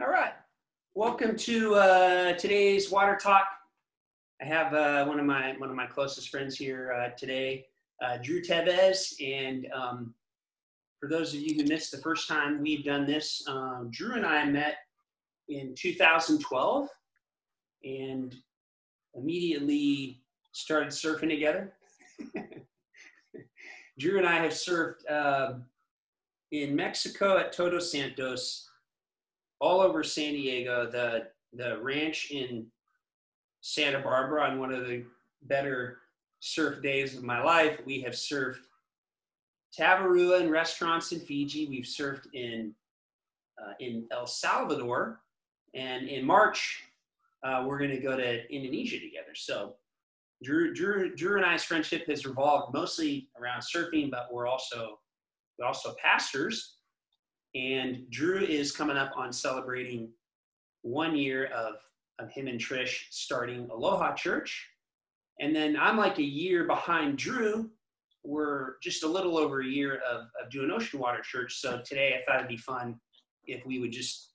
All right. Welcome to uh, today's water talk. I have uh, one of my one of my closest friends here uh, today, uh, Dru Teves, and um, for those of you who missed the first time we've done this, um, Dru and I met in 2012, and immediately started surfing together. Dru and I have surfed uh, in Mexico at Todos Santos all over San Diego, the the ranch in Santa Barbara on one of the better surf days of my life. We have surfed Tavarua and restaurants in Fiji. We've surfed in uh, in El Salvador, and in March uh, we're going to go to Indonesia together. So Dru, Dru, Dru and I's friendship has revolved mostly around surfing, but we're also we're also pastors and Dru is coming up on celebrating one year of, of him and Trish starting Aloha Church. And then I'm like a year behind Dru. We're just a little over a year of, of doing Ocean Water Church. So today I thought it'd be fun if we would just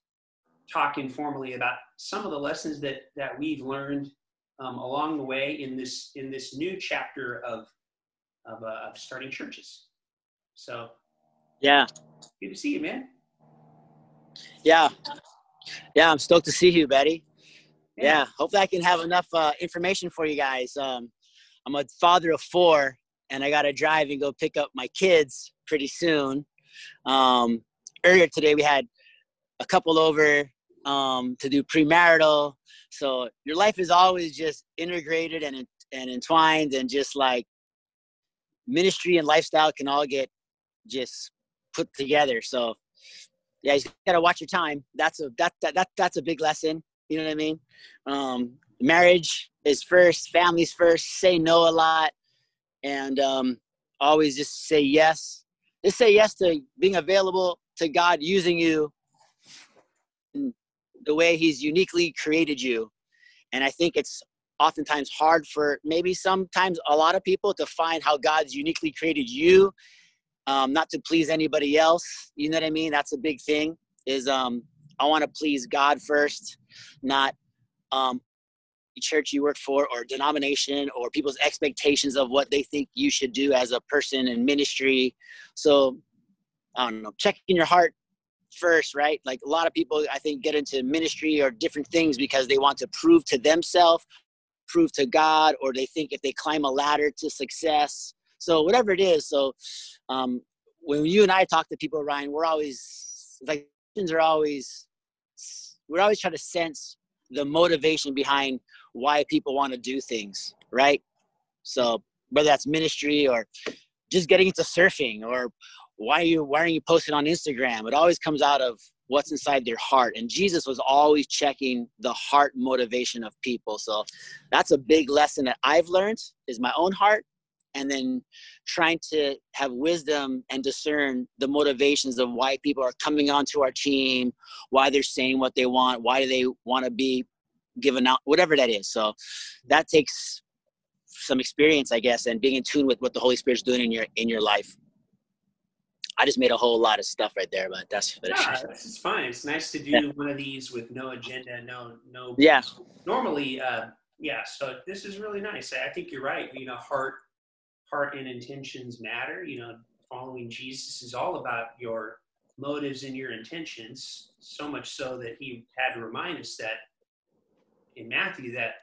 talk informally about some of the lessons that, that we've learned um, along the way in this in this new chapter of of, uh, of starting churches. So yeah. Good to see you, man. Yeah. Yeah, I'm stoked to see you, Betty. Yeah. yeah. Hopefully I can have enough uh, information for you guys. Um, I'm a father of four and I got to drive and go pick up my kids pretty soon. Um, earlier today we had a couple over um, to do premarital. So your life is always just integrated and, and entwined and just like ministry and lifestyle can all get just put together. So yeah, you gotta watch your time. That's a that, that that that's a big lesson. You know what I mean? Um, marriage is first, family's first. Say no a lot, and um, always just say yes. Just say yes to being available to God using you the way He's uniquely created you. And I think it's oftentimes hard for maybe sometimes a lot of people to find how God's uniquely created you um, not to please anybody else. You know what I mean? That's a big thing. Is um, I want to please God first, not um, church you work for or denomination or people's expectations of what they think you should do as a person in ministry. So I don't know, checking your heart first, right? Like a lot of people, I think, get into ministry or different things because they want to prove to themselves, prove to God, or they think if they climb a ladder to success, so whatever it is. So um, when you and I talk to people, Ryan, we're always like are always we're always trying to sense the motivation behind why people want to do things, right? So whether that's ministry or just getting into surfing or why are you why are you posting on Instagram? It always comes out of what's inside their heart. And Jesus was always checking the heart motivation of people. So that's a big lesson that I've learned is my own heart and then trying to have wisdom and discern the motivations of why people are coming onto our team, why they're saying what they want, why do they want to be given out, whatever that is. So that takes some experience, I guess, and being in tune with what the Holy Spirit's doing in your in your life. I just made a whole lot of stuff right there, but that's yeah, it's fine. It's nice to do yeah. one of these with no agenda, no no. Yeah. Normally, uh, yeah. So this is really nice. I think you're right. You know, heart heart and intentions matter. You know, following Jesus is all about your motives and your intentions, so much so that he had to remind us that in Matthew that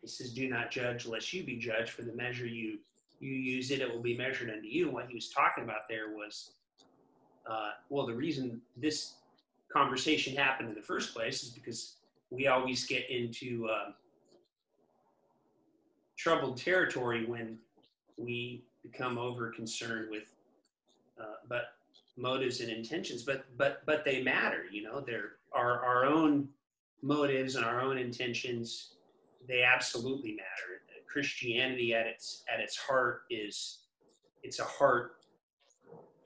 he says, Do not judge lest you be judged, for the measure you you use it, it will be measured unto you. And what he was talking about there was, uh, well, the reason this conversation happened in the first place is because we always get into uh, troubled territory when we become over concerned with uh, but motives and intentions but but but they matter you know? They're our our own motives and our own intentions they absolutely matter. Christianity at its at its heart is it's a heart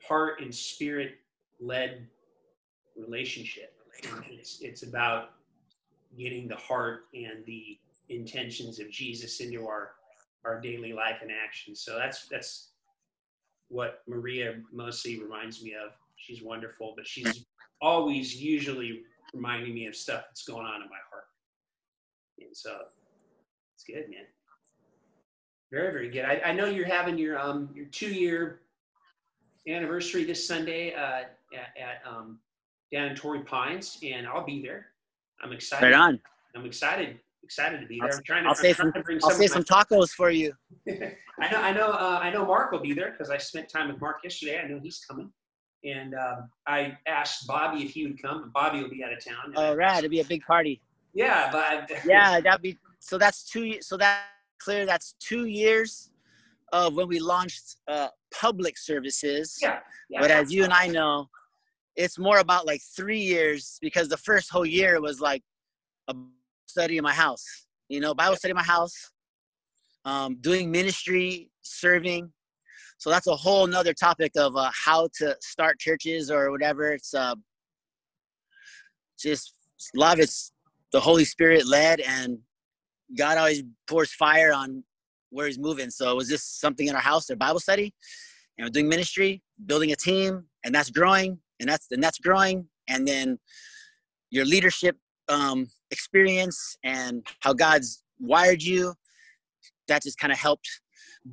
heart and spirit led relationship. It's it's about getting the heart and the intentions of jesus into our our daily life and action. So that's that's what Maria mostly reminds me of. She's wonderful, but she's always usually reminding me of stuff that's going on in my heart. And so it's good, man. Very, very good. I, I know you're having your um your two year anniversary this Sunday uh, at, at um, down in Torrey Pines, and I'll be there. I'm excited. Right on. I'm excited. Excited to be there. I'll, I'm trying to. I'll say some. I'll some say some tacos for you. I know, I know, uh, I know. Mark will be there because I spent time with Mark yesterday. I know he's coming, and um, I asked Bobby if he would come. but Bobby will be out of town. All right, it'd be a big party. Yeah, but Yeah, that'd be. So that's two. So that clear. That's two years of when we launched uh, public services. yeah, yeah. But as you and I know, it's more about like three years because the first whole year was like a study in my house. You know, Bible study in my house, um, doing ministry, serving. So that's a whole nother topic of uh, how to start churches or whatever. It's uh, just a lot of it's the Holy Spirit led, and God always pours fire on where He's moving. So it was just something in our house, their Bible study, and we're doing ministry, building a team, and that's growing, and that's and that's growing, and then your leadership um, experience and how God's wired you, that just kind of helped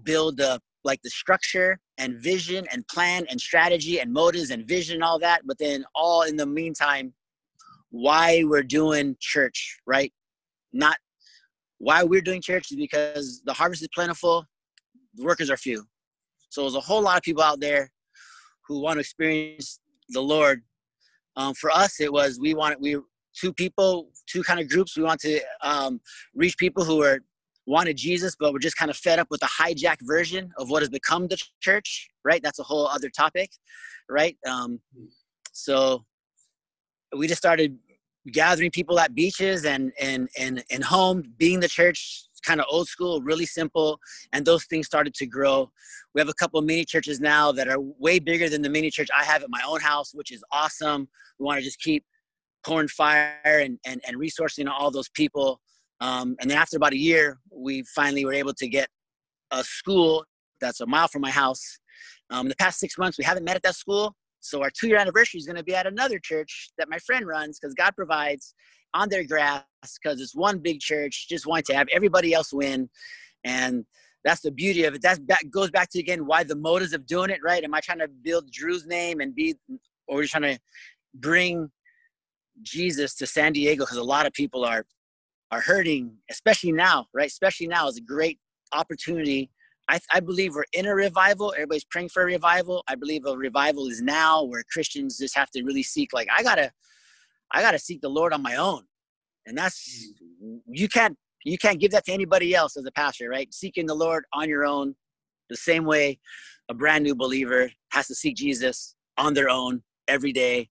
build the like the structure and vision and plan and strategy and motives and vision and all that. But then all in the meantime, why we're doing church, right? Not why we're doing church is because the harvest is plentiful, the workers are few. So there's a whole lot of people out there who want to experience the Lord. Um, for us, it was we wanted we two people, two kind of groups. We want to um, reach people who are wanted Jesus, but we're just kind of fed up with the hijacked version of what has become the church. Right? That's a whole other topic, right? Um, so we just started gathering people at beaches and and and and home, being the church, kind of old school, really simple, and those things started to grow. We have a couple mini churches now that are way bigger than the mini church I have at my own house, which is awesome. We want to just keep pouring fire and and, and resourcing all those people. Um, and then after about a year, we finally were able to get a school that's a mile from my house. Um, the past six months, we haven't met at that school. So our two-year anniversary is going to be at another church that my friend runs because God provides on their grass because it's one big church, just wanting to have everybody else win. And that's the beauty of it. That's, that goes back to again why the motives of doing it, right? Am I trying to build Dru's name and be, or we're trying to bring Jesus to San Diego because a lot of people are are hurting, especially now, right? Especially now is a great opportunity. I, I believe we're in a revival. Everybody's praying for a revival. I believe a revival is now where Christians just have to really seek. Like I gotta, I gotta seek the Lord on my own, and that's mm-hmm. you can't you can't give that to anybody else as a pastor, right? Seeking the Lord on your own, the same way a brand new believer has to seek Jesus on their own every day,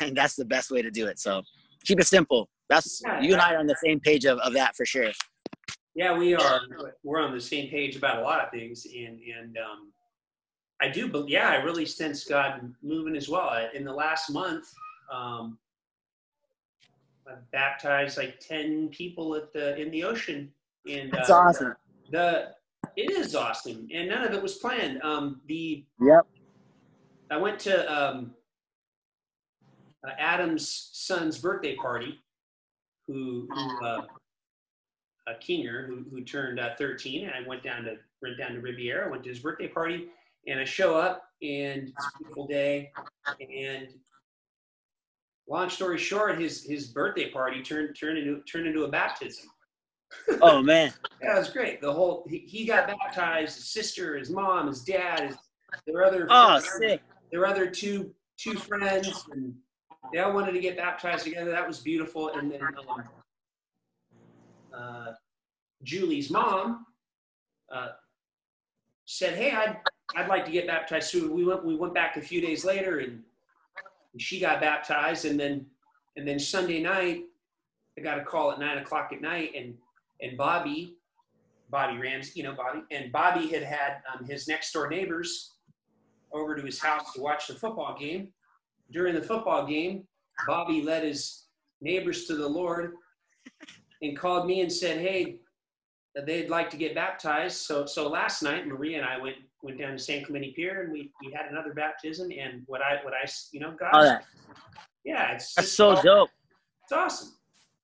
and that's the best way to do it. So keep it simple. That's Yeah, you and I are on the same page of, of that for sure. Yeah, we are. We're on the same page about a lot of things, and and um, I do. But yeah, I really sense God moving as well. In the last month, um, I baptized like ten people at the in the ocean, and That's uh, awesome. The it is awesome, and none of it was planned. Um, the Yep. I went to um, uh, Adam's son's birthday party, who, who uh, a Kinger who, who turned uh, 13, and I went down to went down to Riviera, went to his birthday party, and I show up, and it's a beautiful day, and long story short, his his birthday party turned turned into turned into a baptism. Oh man. It was great. The whole he, he got baptized. His sister, his mom, his dad, his their other Oh, sick. their other two two friends, and they all wanted to get baptized together. That was beautiful. And then um, uh, Julie's mom uh, said, "Hey, I'd I'd like to get baptized soon." We went we went back a few days later, and she got baptized. And then and then Sunday night, I got a call at nine o'clock at night, and and Bobby, Bobby Rams, you know Bobby, and Bobby had had um, his next door neighbors over to his house to watch the football game. During the football game, Bobby led his neighbors to the Lord and called me and said, "Hey, that they'd like to get baptized." So, so last night, Maria and I went went down to San Clemente Pier and we, we had another baptism. And what I what I you know God, All that. yeah, it's That's so dope. It's awesome.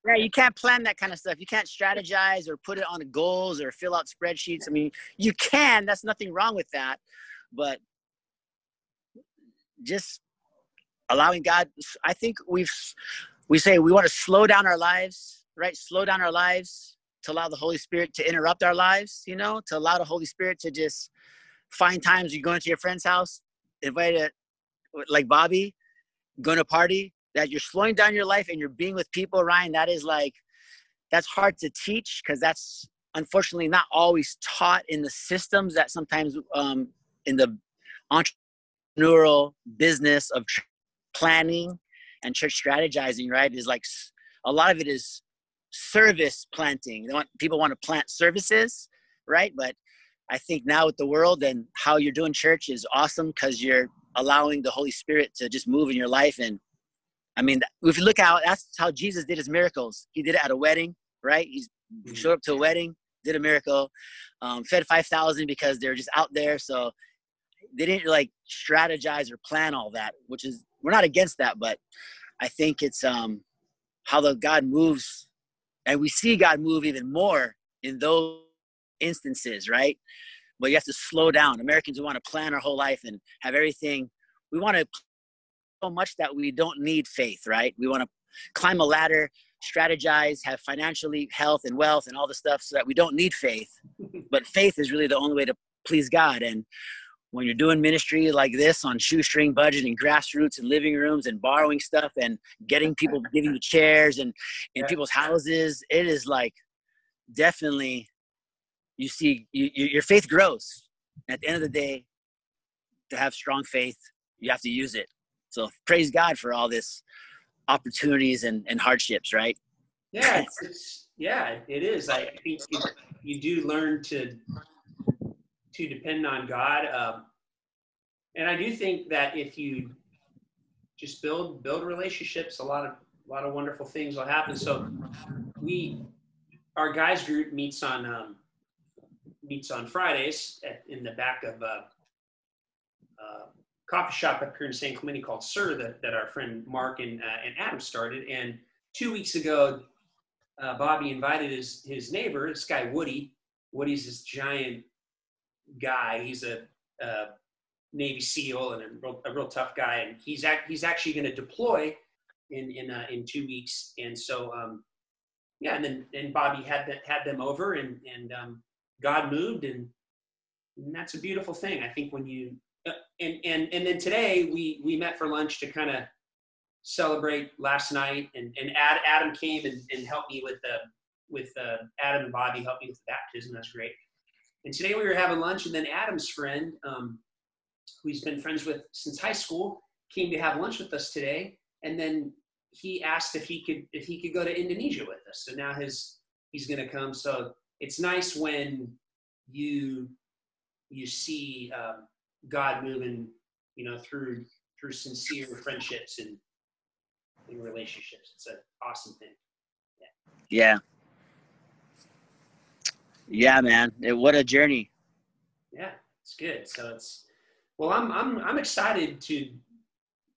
Yeah, you can't plan that kind of stuff. You can't strategize or put it on the goals or fill out spreadsheets. I mean, you can. That's nothing wrong with that, but just allowing God. I think we've we say we want to slow down our lives, right? Slow down our lives to allow the Holy Spirit to interrupt our lives. You know, to allow the Holy Spirit to just find times you go into your friend's house, invite a like Bobby, going to party, that you're slowing down your life and you're being with people, Ryan, that is like, that's hard to teach because that's unfortunately not always taught in the systems that sometimes um, in the entrepreneurial business of planning and church strategizing, right? Is like a lot of it is service planting. They want, people want to plant services, right? But I think now with the world and how you're doing church is awesome because you're allowing the Holy Spirit to just move in your life. And I mean, if you look out, that's how Jesus did his miracles. He did it at a wedding, right? He mm-hmm. showed up to a wedding, did a miracle, um, fed five thousand because they're just out there. So they didn't like strategize or plan all that, which is we're not against that, but I think it's um, how the God moves, and we see God move even more in those instances, right? But you have to slow down. Americans, we want to plan our whole life and have everything. We want to so much that we don't need faith, right? We want to climb a ladder, strategize, have financially health and wealth and all the stuff so that we don't need faith. but faith is really the only way to please God. And when you're doing ministry like this on shoestring budget and grassroots and living rooms and borrowing stuff and getting people giving you chairs and in yeah. people's houses, it is like definitely you see you, your faith grows. At the end of the day, to have strong faith, you have to use it. So praise God for all this opportunities and, and hardships, right? Yeah, it's, it's, yeah, it is. I think you, you, do learn to to depend on God, um, and I do think that if you just build build relationships, a lot of a lot of wonderful things will happen. So we our guys group meets on um, meets on Fridays at, in the back of a, uh, coffee shop up here in San Clemente called Sir that, that our friend Mark and, uh, and Adam started. And two weeks ago, uh, Bobby invited his, his neighbor, this guy Woody. Woody's this giant guy. He's a, Navy SEAL and a real, a real, tough guy. And he's, act, he's actually going to deploy in, in, uh, in two weeks. And so, um, yeah, and then and Bobby had, the, had them over and, and um, God moved and, and that's a beautiful thing. I think when you and and and then today we we met for lunch to kind of celebrate last night and and Ad, Adam came and, and helped me with the with uh, Adam and Bobby helped me with the baptism that's great and today we were having lunch and then Adam's friend um, who he's been friends with since high school came to have lunch with us today and then he asked if he could if he could go to Indonesia with us so now his he's going to come so it's nice when you you see um, God moving, you know, through through sincere friendships and, and relationships. It's an awesome thing. Yeah. Yeah, yeah man. It, what a journey. Yeah, it's good. So it's well, I'm I'm I'm excited to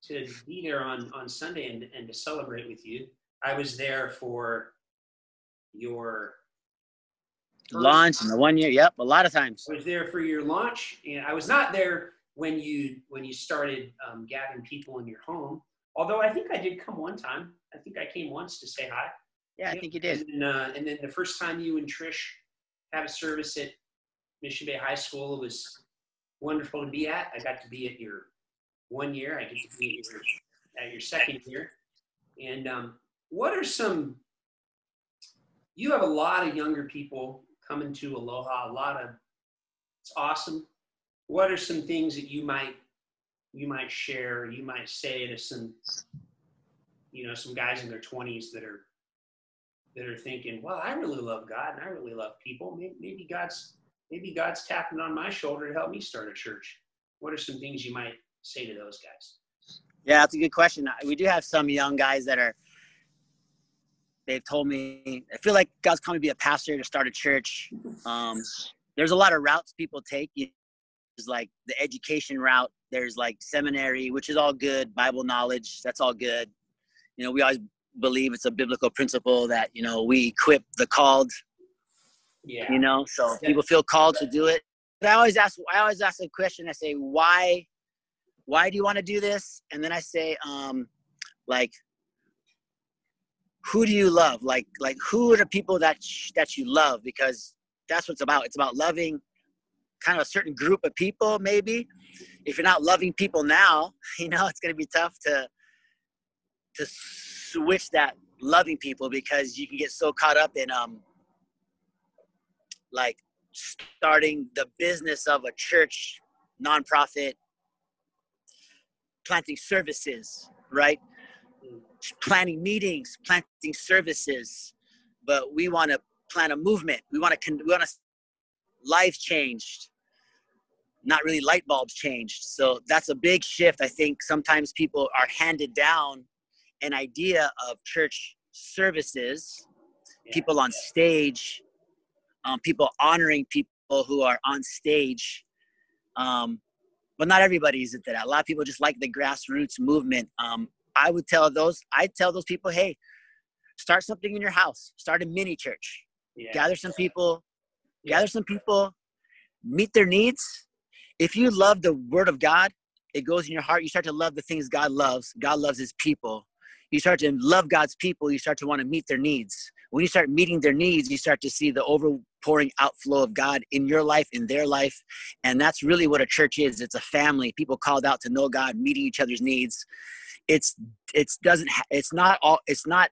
to be there on on Sunday and and to celebrate with you. I was there for your launch and the one year. Yep, a lot of times. I was there for your launch, and I was not there when you when you started um, gathering people in your home. Although I think I did come one time. I think I came once to say hi. Yeah, I think you did. And, uh, and then the first time you and Trish had a service at Mission Bay High School, it was wonderful to be at. I got to be at your one year. I get to be at your, at your second year. And um, what are some? You have a lot of younger people coming to Aloha. A lot of it's awesome. What are some things that you might you might share? You might say to some you know some guys in their 20s that are that are thinking, well, I really love God and I really love people. Maybe, maybe God's maybe God's tapping on my shoulder to help me start a church. What are some things you might say to those guys? Yeah, that's a good question. We do have some young guys that are they've told me I feel like God's calling me to be a pastor to start a church. Um, there's a lot of routes people take. There's like the education route. There's like seminary, which is all good. Bible knowledge, that's all good. You know, we always believe it's a biblical principle that you know we equip the called. Yeah. You know, so Yeah. people feel called to do it. But I always ask. I always ask a question. I say, why? Why do you want to do this? And then I say, um, like, who do you love? Like, like who are the people that sh- that you love? Because that's what it's about. It's about loving kind of a certain group of people. Maybe if you're not loving people now, you know, it's gonna be tough to to switch that loving people because you can get so caught up in um like starting the business of a church nonprofit planting services right? Planning meetings planting services. But we want to plan a movement. We want to con- we want to life changed. Not really light bulbs changed. So that's a big shift i think. Sometimes people are handed down an idea of church services Yeah. people on stage um, people honoring people who are on stage um, but not everybody is into that. A lot of people just like the grassroots movement. Um, i would tell those i tell those people hey start something in your house. Start a mini church. Yeah. gather some people gather some people meet their needs. If you love the word of god it goes in your heart. You start to love the things god loves. God loves his people you start to love god's people you start to want to meet their needs. When you start meeting their needs you start to see the overpouring outflow of god in your life in their life and that's really what a church is. It's a family. People called out to know god meeting each other's needs. It's it's doesn't ha- it's not all it's not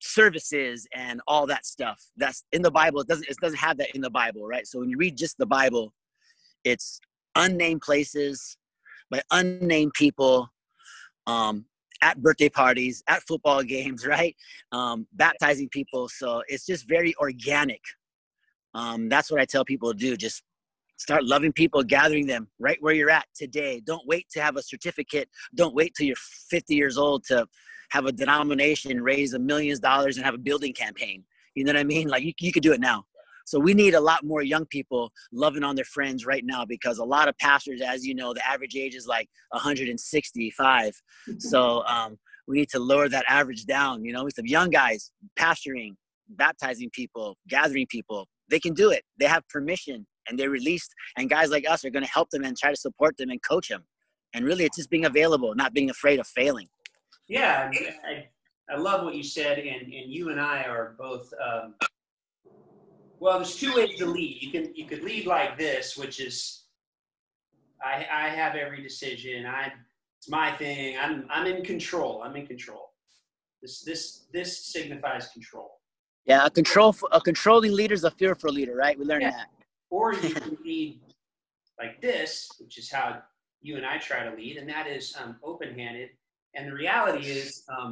services and all that stuff. That's in the bible it doesn't it doesn't have that in the bible right? So when you read just the bible it's unnamed places by unnamed people um at birthday parties at football games right? Um baptizing people. So it's just very organic. Um that's what i tell people to do. Just start loving people gathering them right where you're at today. Don't wait to have a certificate. Don't wait till you're 50 years old to have a denomination raise a millions dollars and have a building campaign. You know what i mean? Like you, you could do it now so we need a lot more young people loving on their friends right now because a lot of pastors as you know the average age is like 165 so um, we need to lower that average down you know with the young guys pastoring baptizing people gathering people. They can do it. They have permission and they're released. And guys like us are going to help them and try to support them and coach them. And really it's just being available not being afraid of failing. Yeah, I, I love what you said, and, and you and I are both. Um, well, there's two ways to lead. You can you could lead like this, which is, I I have every decision. I it's my thing. I'm I'm in control. I'm in control. This this this signifies control. yeah a control a controlling leader is a fearful leader right we learned Yeah. that Or you can lead like this, which is how you and I try to lead, and that is um, open-handed. And the reality is, um,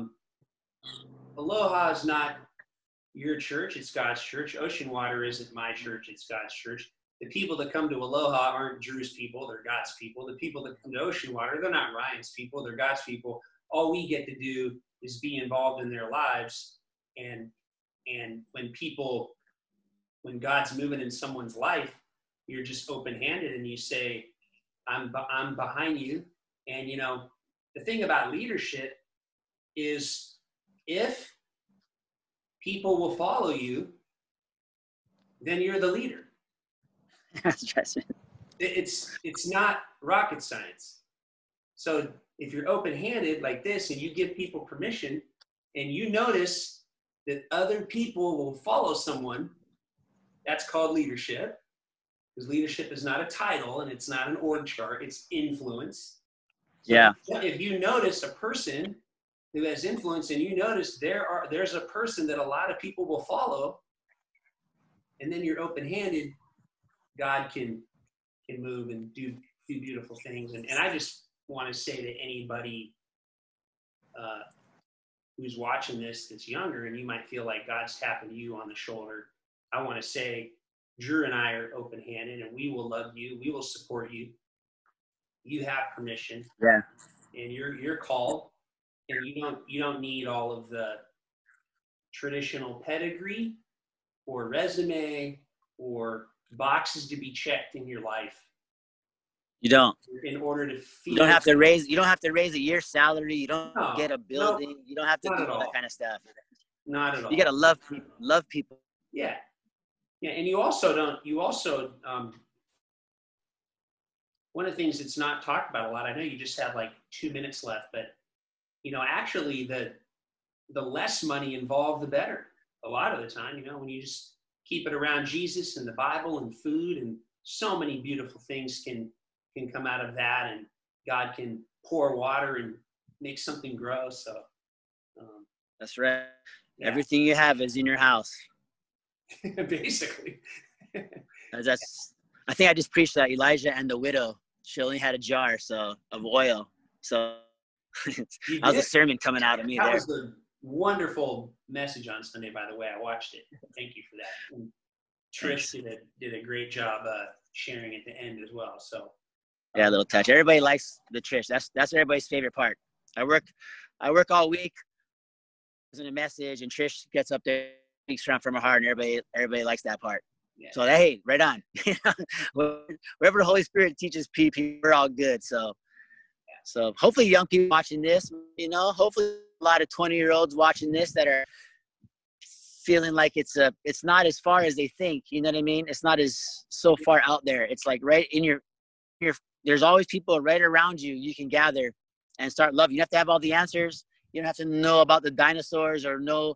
Aloha is not your church; it's God's church. Ocean Water isn't my church; it's God's church. The people that come to Aloha aren't Dru's people; they're God's people. The people that come to Ocean Water, they're not Ryan's people; they're God's people. All we get to do is be involved in their lives, and and when people, when God's moving in someone's life, you're just open-handed and you say, "I'm I'm behind you." And you know, the thing about leadership is if people will follow you, then you're the leader. Trust me. It- It's it's not rocket science. So if you're open-handed like this and you give people permission and you notice that other people will follow someone, that's called leadership. Because leadership is not a title and it's not an org chart, it's influence. Yeah. If you notice a person who has influence and you notice there are there's a person that a lot of people will follow, and then you're open-handed, God can can move and do do beautiful things. And, and I just want to say to anybody uh, who's watching this that's younger and you might feel like God's tapping you on the shoulder, I want to say Dru and I are open handed and we will love you. We will support you. You have permission. Yeah. And you're you're called and you don't you don't need all of the traditional pedigree or resume or boxes to be checked in your life. You don't. in order to feed. You don't have to raise. You don't have to raise a year's salary. You don't No, get a no, building. you don't have to do all that kind of stuff. Not at all. You gotta love people. Love people. Yeah. Yeah, and you also don't, you also, um, one of the things that's not talked about a lot, I know you just have like two minutes left, but, you know, actually the, the less money involved, the better. A lot of the time, you know, when you just keep it around Jesus and the Bible and food and so many beautiful things can, can come out of that and God can pour water and make something grow. So, um, That's right. yeah, Everything you have is in your house. basically. That's- That's. I think I just preached that Elijah and the widow. She only had a jar so of oil. So was a sermon coming out of me That there. was a wonderful message on Sunday, by the way. I watched it. Thank you for that. And Trish did a did a great job uh, sharing at the end as well. So Yeah, a little touch. Everybody likes the Trish. That's that's everybody's favorite part. I work, I work all week. Isn't a message, and Trish gets up there, speaks from from her heart, and everybody everybody likes that part. Yeah. So hey, right on. Wherever the Holy Spirit teaches people, we're all good. So, so hopefully, young people watching this, you know, hopefully a lot of twenty year olds watching this that are feeling like it's a it's not as far as they think. You know what I mean? It's not as so far out there. It's like right in your your. There's always people right around you. You can gather and start loving. You don't have to have all the answers. You don't have to know about the dinosaurs or know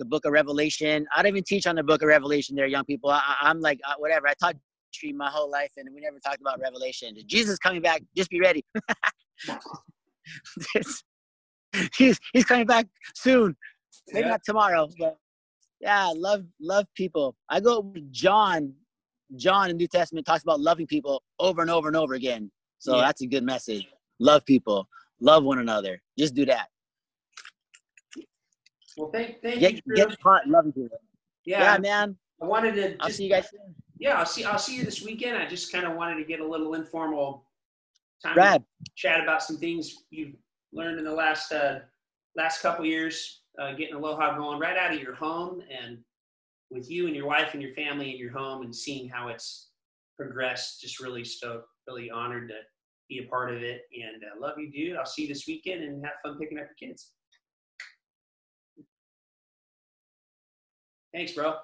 the book of Revelation. I don't even teach on the book of Revelation there, young people. I, I'm like, uh, whatever. I taught history my whole life and we never talked about Revelation. Jesus coming back. Just be ready. he's, he's coming back soon. Maybe Yeah. not tomorrow, but yeah, love, love people. I go John, John in New Testament talks about loving people over and over and over again. So Yeah. that's a good message. Love people, love one another. Just do that. well, thank thank Get, you. Get caught loving people. yeah, Yeah, man. I wanted to I'll see you guys soon. yeah, I'll see I'll see you this weekend. I just kind of wanted to get a little informal time Brad, to chat about some things you've learned in the last uh, last couple years, uh, getting Aloha going right out of your home and with you and your wife and your family in your home and seeing how it's progressed. Just really stoked, really honored to be a part of it. And uh, love you, dude. I'll see you this weekend and have fun picking up your kids. Thanks, bro.